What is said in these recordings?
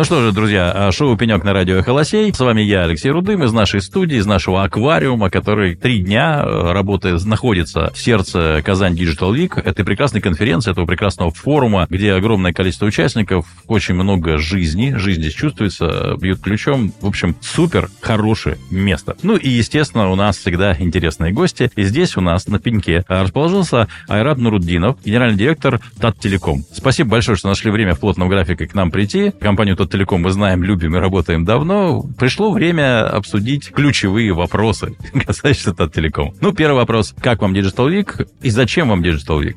Ну что же, друзья, а, шоу «Пенек» на радио «Холосей». С вами я, Алексей Рудым, из нашей студии, из нашего аквариума, который три дня э, работает, находится в сердце Казань Digital Week. Этой прекрасной конференции, этого прекрасного форума, где огромное количество участников, очень много жизни, жизнь здесь чувствуется, бьют ключом. В общем, супер хорошее место. Ну и, естественно, у нас всегда интересные гости. И здесь у нас на пеньке расположился Айрат Нуруддинов, генеральный директор Таттелеком. Спасибо большое, что нашли время в плотном графике к нам прийти. Компанию Телеком мы знаем, любим и работаем давно, пришло время обсудить ключевые вопросы, касающиеся Телеком. Ну, первый вопрос. Как вам Digital Week и зачем вам Digital Week?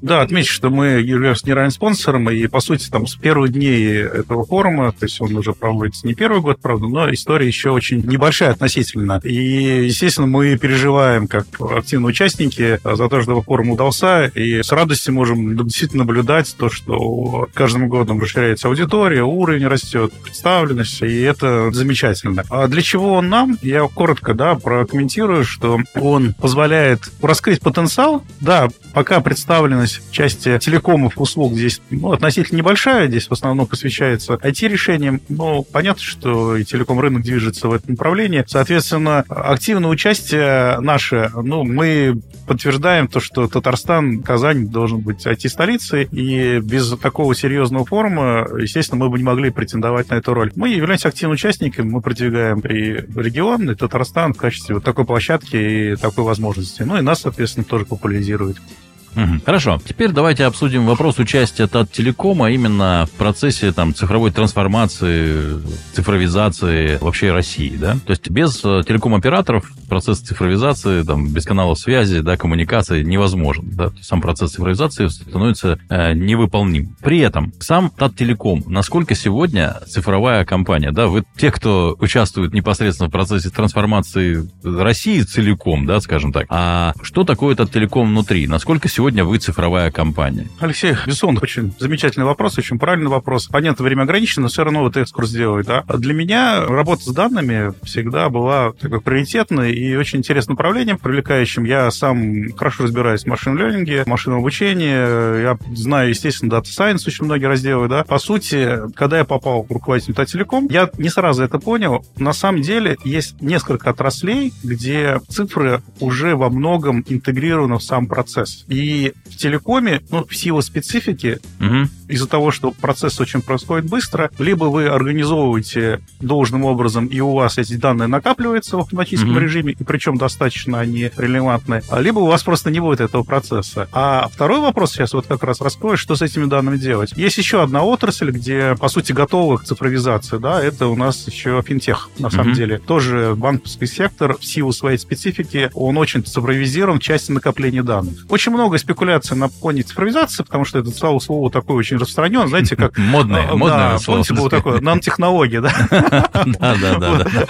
Да, отмечу, что мы являемся генеральным спонсором, и, по сути, там с первых дней этого форума, то есть он уже проводится не первый год, правда, но история еще очень небольшая относительно. И, естественно, мы переживаем, как активные участники, за то, что форум удался, и с радостью можем действительно наблюдать то, что каждым годом расширяется аудитория, уровень растет, представленность, и это замечательно. А для чего он нам? Я коротко, да, прокомментирую, что он позволяет раскрыть потенциал, да, пока представленность деятельность части телекомов услуг здесь ну, относительно небольшая, здесь в основном посвящается IT-решениям, но понятно, что и телеком-рынок движется в этом направлении. Соответственно, активное участие наше, ну, мы подтверждаем то, что Татарстан, Казань должен быть IT-столицей, и без такого серьезного форума, естественно, мы бы не могли претендовать на эту роль. Мы являемся активным участником, мы продвигаем и регион, и Татарстан в качестве вот такой площадки и такой возможности. Ну и нас, соответственно, тоже популяризирует. Хорошо. Теперь давайте обсудим вопрос участия Тат-Телекома именно в процессе там, цифровой трансформации, цифровизации вообще России. Да? То есть без э, телеком-операторов процесс цифровизации, там, без каналов связи, да, коммуникации невозможен. Да? Сам процесс цифровизации становится э, невыполним. При этом сам Тат-Телеком, насколько сегодня цифровая компания, да, вы те, кто участвует непосредственно в процессе трансформации России целиком, да, скажем так, а что такое Тат-Телеком внутри? Насколько сегодня вы цифровая компания? Алексей, безусловно, очень замечательный вопрос, очень правильный вопрос. Понятно, время ограничено, но все равно вот экскурс делает. Да? Для меня работа с данными всегда была такой приоритетной и очень интересным направлением, привлекающим. Я сам хорошо разбираюсь в машин-лернинге, машинном обучении. Я знаю, естественно, Data Science очень многие разделы. Да? По сути, когда я попал в руководитель Телеком, я не сразу это понял. На самом деле есть несколько отраслей, где цифры уже во многом интегрированы в сам процесс. И в телекоме, ну, в силу специфики, угу. из-за того, что процесс очень происходит быстро, либо вы организовываете должным образом, и у вас эти данные накапливаются в автоматическом угу. режиме, и причем достаточно они релевантны, а либо у вас просто не будет этого процесса. А второй вопрос сейчас вот как раз раскрою, что с этими данными делать. Есть еще одна отрасль, где, по сути, готовы к цифровизации, да, это у нас еще финтех, на самом угу. деле. Тоже банковский сектор в силу своей специфики, он очень цифровизирован в части накопления данных. Очень много спекуляция на фоне цифровизации, потому что это слово, слово такое очень распространено, знаете, как... Модное, модное да, слово. Помните, было такое, нанотехнология, да? Да, да, да.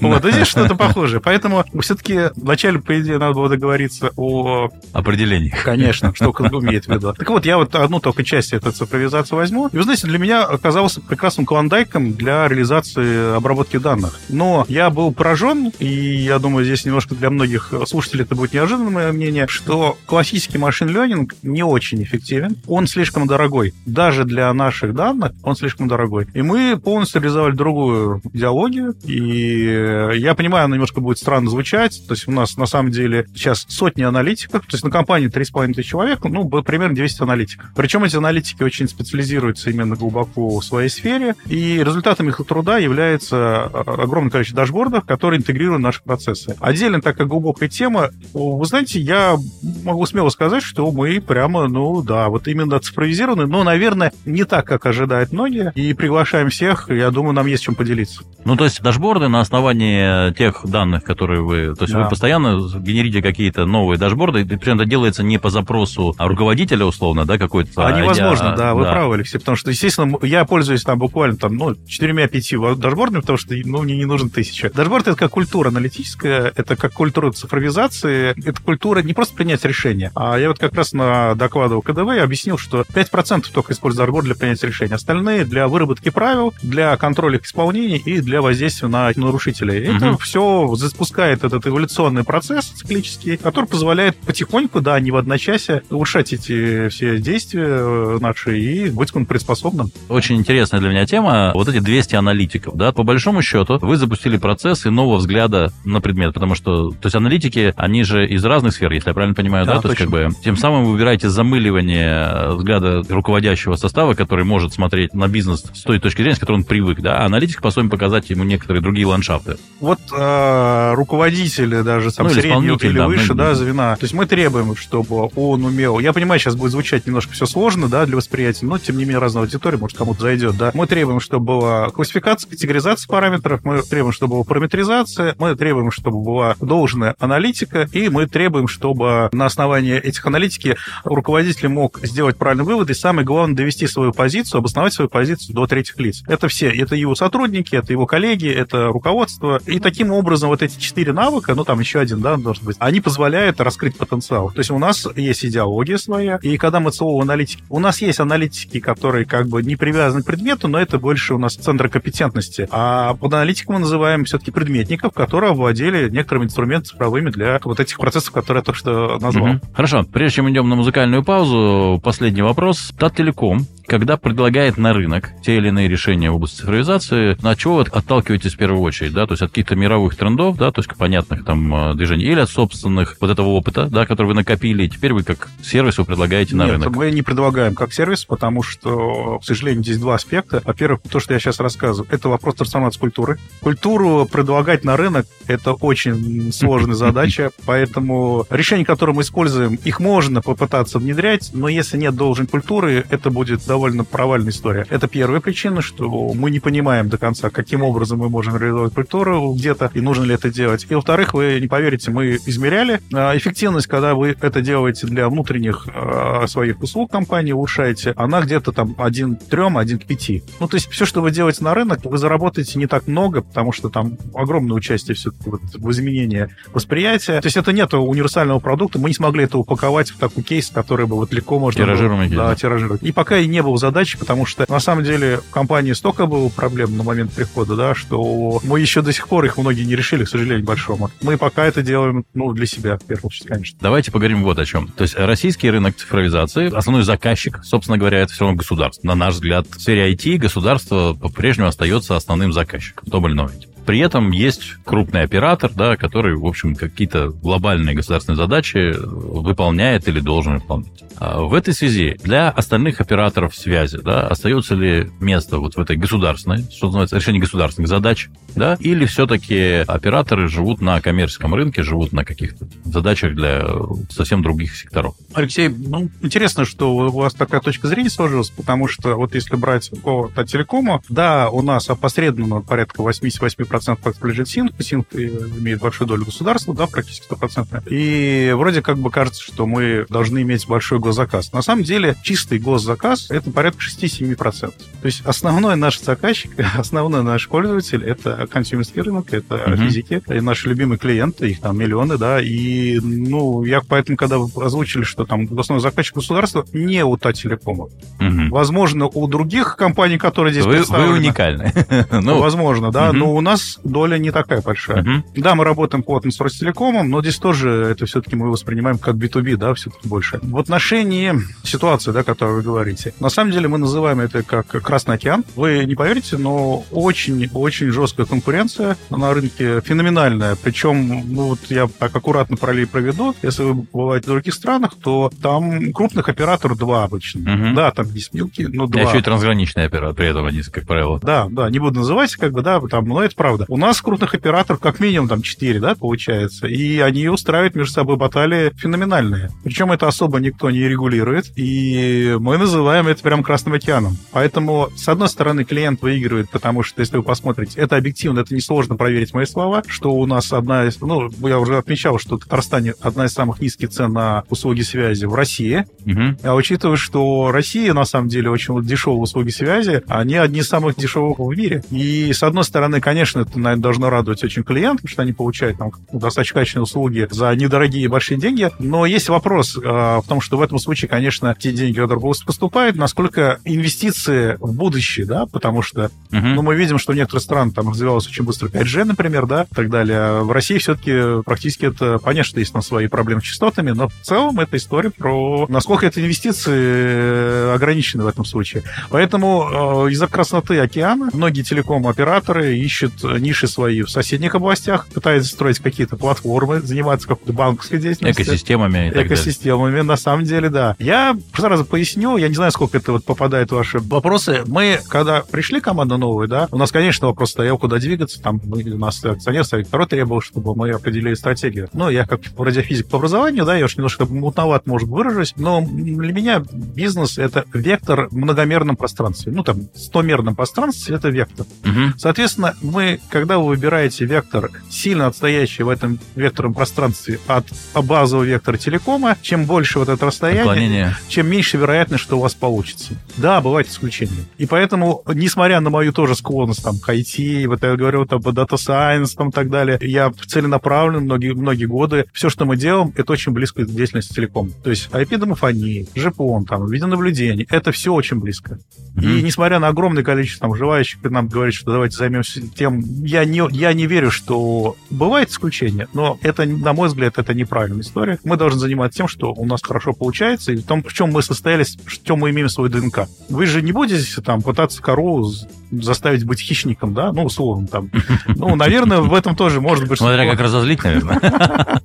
Вот, здесь что-то похожее. Поэтому все-таки вначале, по идее, надо было договориться о... Определении. Конечно, что умеет в виду. Так вот, я вот одну только часть этой цифровизации возьму. И вы знаете, для меня оказался прекрасным клондайком для реализации обработки данных. Но я был поражен, и я думаю, здесь немножко для многих слушателей это будет неожиданное мнение, что классический машин learning не очень эффективен. Он слишком дорогой. Даже для наших данных он слишком дорогой. И мы полностью реализовали другую идеологию. И я понимаю, она немножко будет странно звучать. То есть у нас на самом деле сейчас сотни аналитиков. То есть на компании 3,5 тысячи человек, ну, примерно 200 аналитиков. Причем эти аналитики очень специализируются именно глубоко в своей сфере. И результатом их труда является а, огромное количество дашбордов, которые интегрируют наши процессы. Отдельно, так как глубокая тема, вы знаете, я могу смело сказать, что мы прямо, ну да, вот именно цифровизированы, но, наверное, не так, как ожидают многие. И приглашаем всех, я думаю, нам есть чем поделиться. Ну, то есть дашборды на основании тех данных, которые вы... То есть да. вы постоянно генерите какие-то новые дашборды, и причем это делается не по запросу а руководителя, условно, да, какой-то... А невозможно, а, да, вы да. правы, Алексей, потому что, естественно, я пользуюсь там буквально там, ну, четырьмя-пяти дашбордами, потому что, ну, мне не нужен тысяча. Дашборд — это как культура аналитическая, это как культура цифровизации, это культура не просто принять решение, а я вот как раз на докладу КДВ я объяснил, что 5% только используют аргор для принятия решения. Остальные для выработки правил, для контроля их исполнения и для воздействия на нарушителей. Угу. Это все запускает этот эволюционный процесс циклический, который позволяет потихоньку, да, не в одночасье, улучшать эти все действия э, наши и быть конкурентоспособным. Очень интересная для меня тема. Вот эти 200 аналитиков, да, по большому счету, вы запустили процесс иного взгляда на предмет, потому что, то есть аналитики, они же из разных сфер, если я правильно понимаю, да, да? то есть как бы тем самым вы выбираете замыливание взгляда руководящего состава, который может смотреть на бизнес с той точки зрения, с которой он привык, да, а аналитик способен показать ему некоторые другие ландшафты. Вот э, руководители даже сам ну, среднего или, или да, выше, да, звена. То есть мы требуем, чтобы он умел. Я понимаю, сейчас будет звучать немножко все сложно, да, для восприятия, но тем не менее разная аудитория, может, кому-то зайдет, да. Мы требуем, чтобы была классификация, категоризация параметров, мы требуем, чтобы была параметризация, мы требуем, чтобы была должная аналитика, и мы требуем, чтобы на основании этих аналитики руководитель мог сделать правильный вывод, и самое главное, довести свою позицию, обосновать свою позицию до третьих лиц. Это все, это его сотрудники, это его коллеги, это руководство, и таким образом вот эти четыре навыка, ну там еще один, да, должен быть, они позволяют раскрыть потенциал. То есть у нас есть идеология своя, и когда мы целого аналитики, у нас есть аналитики, которые как бы не привязаны к предмету, но это больше у нас центр компетентности. А под аналитиком мы называем все-таки предметников, которые овладели некоторыми инструментами цифровыми для вот этих процессов, которые я только что назвал. Угу. Хорошо, прежде чем идем на музыкальную паузу, последний вопрос. Таттелеком когда предлагает на рынок те или иные решения в области цифровизации, на чего вы отталкиваетесь в первую очередь, да, то есть от каких-то мировых трендов, да, то есть понятных там э, движений, или от собственных вот этого опыта, да, который вы накопили, и теперь вы как сервис вы предлагаете на Нет, рынок? мы не предлагаем как сервис, потому что, к сожалению, здесь два аспекта. Во-первых, то, что я сейчас рассказываю, это вопрос трансформации культуры. Культуру предлагать на рынок – это очень сложная задача, поэтому решения, которые мы используем, их можно попытаться внедрять, но если нет должной культуры, это будет довольно провальная история. Это первая причина, что мы не понимаем до конца, каким образом мы можем реализовать культуру где-то, и нужно ли это делать. И, во-вторых, вы не поверите, мы измеряли а, эффективность, когда вы это делаете для внутренних а, своих услуг компании, улучшаете, она где-то там 1 к 3, 1 к 5. Ну, то есть все, что вы делаете на рынок, вы заработаете не так много, потому что там огромное участие все-таки вот в изменении восприятия. То есть это нет универсального продукта, мы не смогли это упаковать в такой кейс, который бы вот легко можно... Тиражируемый было, да, тиражировать. И пока и не было задачи, потому что на самом деле в компании столько было проблем на момент прихода, да, что мы еще до сих пор их многие не решили, к сожалению, большому. Мы пока это делаем, ну, для себя, в первую очередь, конечно. Давайте поговорим вот о чем. То есть российский рынок цифровизации, основной заказчик, собственно говоря, это все равно государство. На наш взгляд, в сфере IT государство по-прежнему остается основным заказчиком. То или иное. При этом есть крупный оператор, да, который, в общем, какие-то глобальные государственные задачи выполняет или должен выполнять. А в этой связи для остальных операторов связи да, остается ли место вот в этой государственной, что называется, решение государственных задач, да, или все-таки операторы живут на коммерческом рынке, живут на каких-то задачах для совсем других секторов? Алексей, ну, интересно, что у вас такая точка зрения сложилась, потому что вот если брать по телекому, да, у нас опосредованно порядка 88 процентов лежит Синк. Синк имеет большую долю государства, да, практически стопроцентно. И вроде как бы кажется, что мы должны иметь большой госзаказ. На самом деле чистый госзаказ – это порядка 6-7%. То есть основной наш заказчик, основной наш пользователь – это консюмерский рынок, это uh-huh. физики, и наши любимые клиенты, их там миллионы, да, и, ну, я поэтому, когда вы озвучили, что там основной заказчик государства, не у Тателекома. Uh-huh. Возможно, у других компаний, которые здесь вы, представлены... Вы уникальны. ну, возможно, да, но у нас нас доля не такая большая. Uh-huh. Да, мы работаем плотно с Ростелекомом, но здесь тоже это все-таки мы воспринимаем как B2B, да, все-таки больше. В отношении ситуации, да, которую вы говорите, на самом деле мы называем это как Красный океан. Вы не поверите, но очень-очень жесткая конкуренция на рынке, феноменальная. Причем, ну вот я так аккуратно параллель проведу, если вы бываете в других странах, то там крупных операторов два обычно. Uh-huh. Да, там есть мелкие, но два. еще и трансграничные операторы при этом они, как правило. Да, да, не буду называть, как бы, да, там, но это правда правда. У нас крупных операторов как минимум там 4, да, получается, и они устраивают между собой баталии феноменальные. Причем это особо никто не регулирует, и мы называем это прям Красным океаном. Поэтому, с одной стороны, клиент выигрывает, потому что, если вы посмотрите, это объективно, это несложно проверить мои слова, что у нас одна из, ну, я уже отмечал, что в Татарстане одна из самых низких цен на услуги связи в России. Угу. А учитывая, что Россия, на самом деле, очень дешевые услуги связи, они одни из самых дешевых в мире. И, с одной стороны, конечно, это, наверное, должно радовать очень клиентов, что они получают там, достаточно качественные услуги за недорогие большие деньги. Но есть вопрос э, в том, что в этом случае, конечно, те деньги, которые поступают, насколько инвестиции в будущее, да, потому что uh-huh. ну, мы видим, что в некоторых странах там развивалось очень быстро 5G, например, да, и так далее. А в России все-таки практически это, понятно, что есть на свои проблемы с частотами, но в целом это история про насколько это инвестиции э, ограничены в этом случае. Поэтому э, из-за красноты океана многие телеком-операторы ищут ниши свои в соседних областях, пытаются строить какие-то платформы, заниматься какой-то банковской деятельностью. Экосистемами. И Экосистемами, на самом деле, да. Я сразу поясню, я не знаю, сколько это вот попадает в ваши вопросы. Мы, когда пришли команда новая, да, у нас, конечно, вопрос стоял, куда двигаться. Там у нас акционер совет второй требовал, чтобы мы определили стратегию. Ну, я как радиофизик по образованию, да, я уж немножко мутноват, может, выражусь, но для меня бизнес — это вектор в многомерном пространстве. Ну, там, стомерном пространстве — это вектор. Угу. Соответственно, мы, когда вы выбираете вектор, сильно отстоящий в этом векторном пространстве от базового вектора телекома, чем больше вот это расстояние, Отклонение. чем меньше вероятность, что у вас получится. Да, бывают исключения. И поэтому, несмотря на мою тоже склонность там, к IT, вот я говорю, там, Data Science, там, и так далее, я целенаправлен многие, многие годы. Все, что мы делаем, это очень близко к деятельности телеком. То есть IP-домофония, GPON, там, видеонаблюдение, это все очень близко. Mm-hmm. И несмотря на огромное количество там, желающих нам говорить, что давайте займемся тем, я не, я не верю, что бывает исключение, но это, на мой взгляд, это неправильная история. Мы должны заниматься тем, что у нас хорошо получается, и в том, в чем мы состоялись, в чем мы имеем свой ДНК. Вы же не будете там пытаться корову заставить быть хищником, да, ну, условно там. Ну, наверное, в этом тоже может быть... Смотря как разозлить, наверное.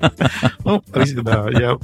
Ну, да, я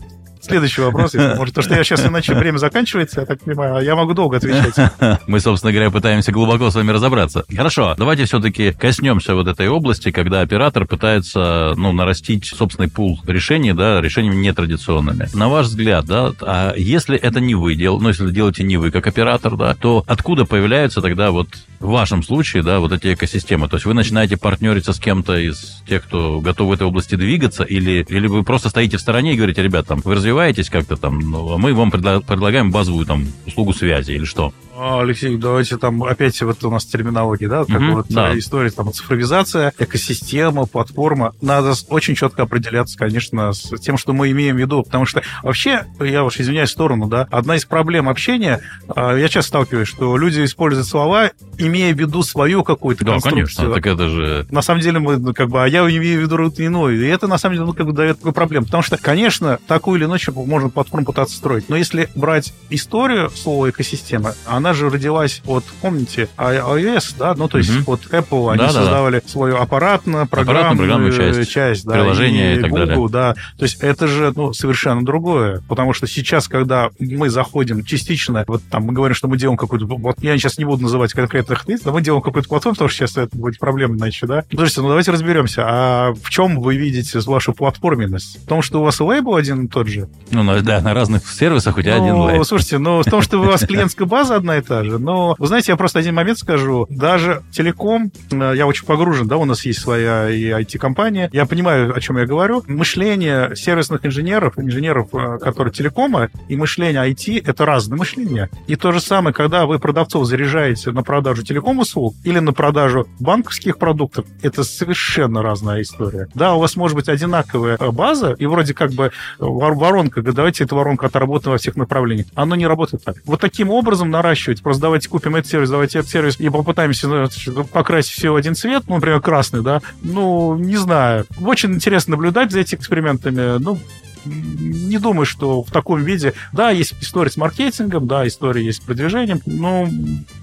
Следующий вопрос, может, то, что я сейчас иначе время заканчивается, я так понимаю, а я могу долго отвечать. Мы, собственно говоря, пытаемся глубоко с вами разобраться. Хорошо, давайте все-таки коснемся вот этой области, когда оператор пытается, ну, нарастить собственный пул решений, да, решениями нетрадиционными. На ваш взгляд, да, а если это не вы дел, ну, если делаете не вы как оператор, да, то откуда появляются тогда вот в вашем случае, да, вот эти экосистемы? То есть вы начинаете партнериться с кем-то из тех, кто готов в этой области двигаться, или, или вы просто стоите в стороне и говорите, ребят, там, вы развиваетесь развиваетесь как-то там, ну, а мы вам предлагаем базовую там услугу связи или что? А, Алексей, давайте там опять вот у нас терминология, да, как угу, вот да. история, там цифровизация, экосистема, платформа. Надо очень четко определяться, конечно, с тем, что мы имеем в виду, потому что вообще, я уж извиняюсь в сторону, да, одна из проблем общения, а, я часто сталкиваюсь, что люди используют слова, имея в виду свою какую-то да, конструкцию. конечно, так это же... На самом деле мы, ну, как бы, а я имею в виду иную, и это, на самом деле, ну, как бы дает такую проблему, потому что, конечно, такую или иначе можно платформу пытаться строить, но если брать историю слова экосистема, она же родилась от, помните, iOS, да, ну, то есть угу. вот Apple, они да, создавали да. свою аппаратную программную часть, часть да, приложение и, и так Google, далее. да. То есть это же, ну, совершенно другое, потому что сейчас, когда мы заходим частично, вот там мы говорим, что мы делаем какую-то, вот я сейчас не буду называть конкретных лиц, но мы делаем какую-то платформу, потому что сейчас это будет проблема иначе, да. Слушайте, ну давайте разберемся, а в чем вы видите вашу платформенность? В том, что у вас лейбл один и тот же? Ну, да, на разных сервисах у тебя ну, один лейбл. Слушайте, ну в том, что у вас клиентская база одна и та же. Но, вы знаете, я просто один момент скажу. Даже телеком, э, я очень погружен, да, у нас есть своя и IT-компания. Я понимаю, о чем я говорю. Мышление сервисных инженеров, инженеров, э, которые телекома, и мышление IT — это разное мышление. И то же самое, когда вы продавцов заряжаете на продажу телеком-услуг или на продажу банковских продуктов, это совершенно разная история. Да, у вас может быть одинаковая э, база, и вроде как бы воронка, давайте эту воронку отработаем во всех направлениях. Оно не работает так. Вот таким образом наращивать просто давайте купим этот сервис, давайте этот сервис, и попытаемся ну, покрасить все в один цвет, ну, например, красный, да, ну, не знаю. Очень интересно наблюдать за этими экспериментами, ну, не думаю, что в таком виде... Да, есть история с маркетингом, да, история есть с продвижением, но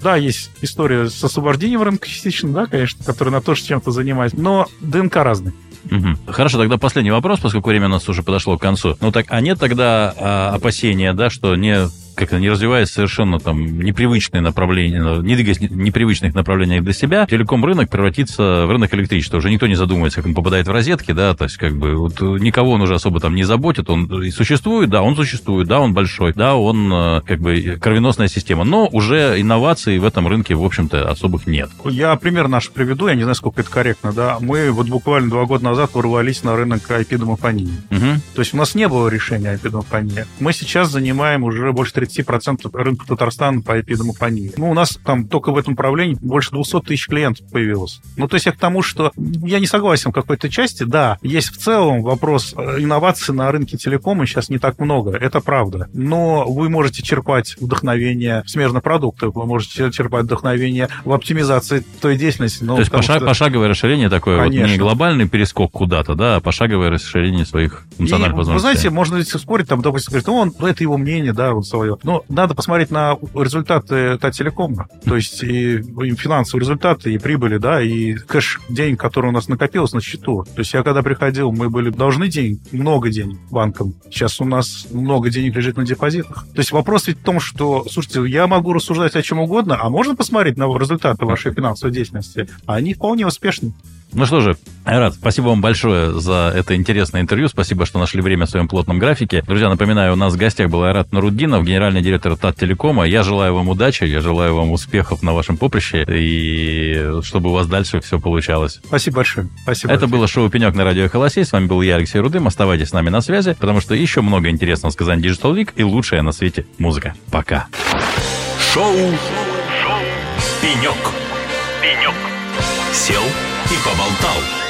да, есть история с освобождением рынка частично, да, конечно, которая на то, что чем-то занимается, но ДНК разный. Угу. Хорошо, тогда последний вопрос, поскольку время у нас уже подошло к концу. Ну так, а нет тогда а, опасения, да, что не как-то не развиваясь совершенно там непривычные направления, не двигаясь непривычных направлениях для себя, телеком-рынок превратится в рынок электричества. Уже никто не задумывается, как он попадает в розетки, да, то есть как бы вот никого он уже особо там не заботит, он и существует, да, он существует, да, он большой, да, он э, как бы кровеносная система, но уже инноваций в этом рынке, в общем-то, особых нет. Я пример наш приведу, я не знаю, сколько это корректно, да, мы вот буквально два года назад ворвались на рынок IP-домофонии. Угу. То есть у нас не было решения IP-домофонии. Мы сейчас занимаем уже больше 30 25% рынка Татарстана по эпидемопонии. Ну, у нас там только в этом направлении больше 200 тысяч клиентов появилось. Ну, то есть я к тому, что я не согласен в какой-то части. Да, есть в целом вопрос э, инноваций на рынке телекома сейчас не так много, это правда. Но вы можете черпать вдохновение в смежных продуктах, вы можете черпать вдохновение в оптимизации той деятельности. Ну, то есть пошаг, что... пошаговое расширение такое, вот не глобальный перескок куда-то, да, а пошаговое расширение своих функциональных и, возможностей. Вы знаете, можно ведь спорить, там, допустим, говорит, ну, он, это его мнение, да, вот свое. Но надо посмотреть на результаты Тателекома, то есть и, финансовые результаты, и прибыли, да, и кэш, денег, который у нас накопилось на счету. То есть я когда приходил, мы были должны денег, много денег банкам. Сейчас у нас много денег лежит на депозитах. То есть вопрос ведь в том, что, слушайте, я могу рассуждать о чем угодно, а можно посмотреть на результаты вашей финансовой деятельности? Они вполне успешны. Ну что же, Айрат, спасибо вам большое за это интересное интервью. Спасибо, что нашли время в своем плотном графике. Друзья, напоминаю, у нас в гостях был Айрат Наруддинов, генеральный директор ТАТ Телекома. Я желаю вам удачи, я желаю вам успехов на вашем поприще и чтобы у вас дальше все получалось. Спасибо большое. Спасибо. Это было шоу «Пенек» на радио «Холосей». С вами был я, Алексей Рудым. Оставайтесь с нами на связи, потому что еще много интересного с Казань Digital Week и лучшая на свете музыка. Пока. Шоу, шоу «Пенек». «Пенек». Сел и поболтал.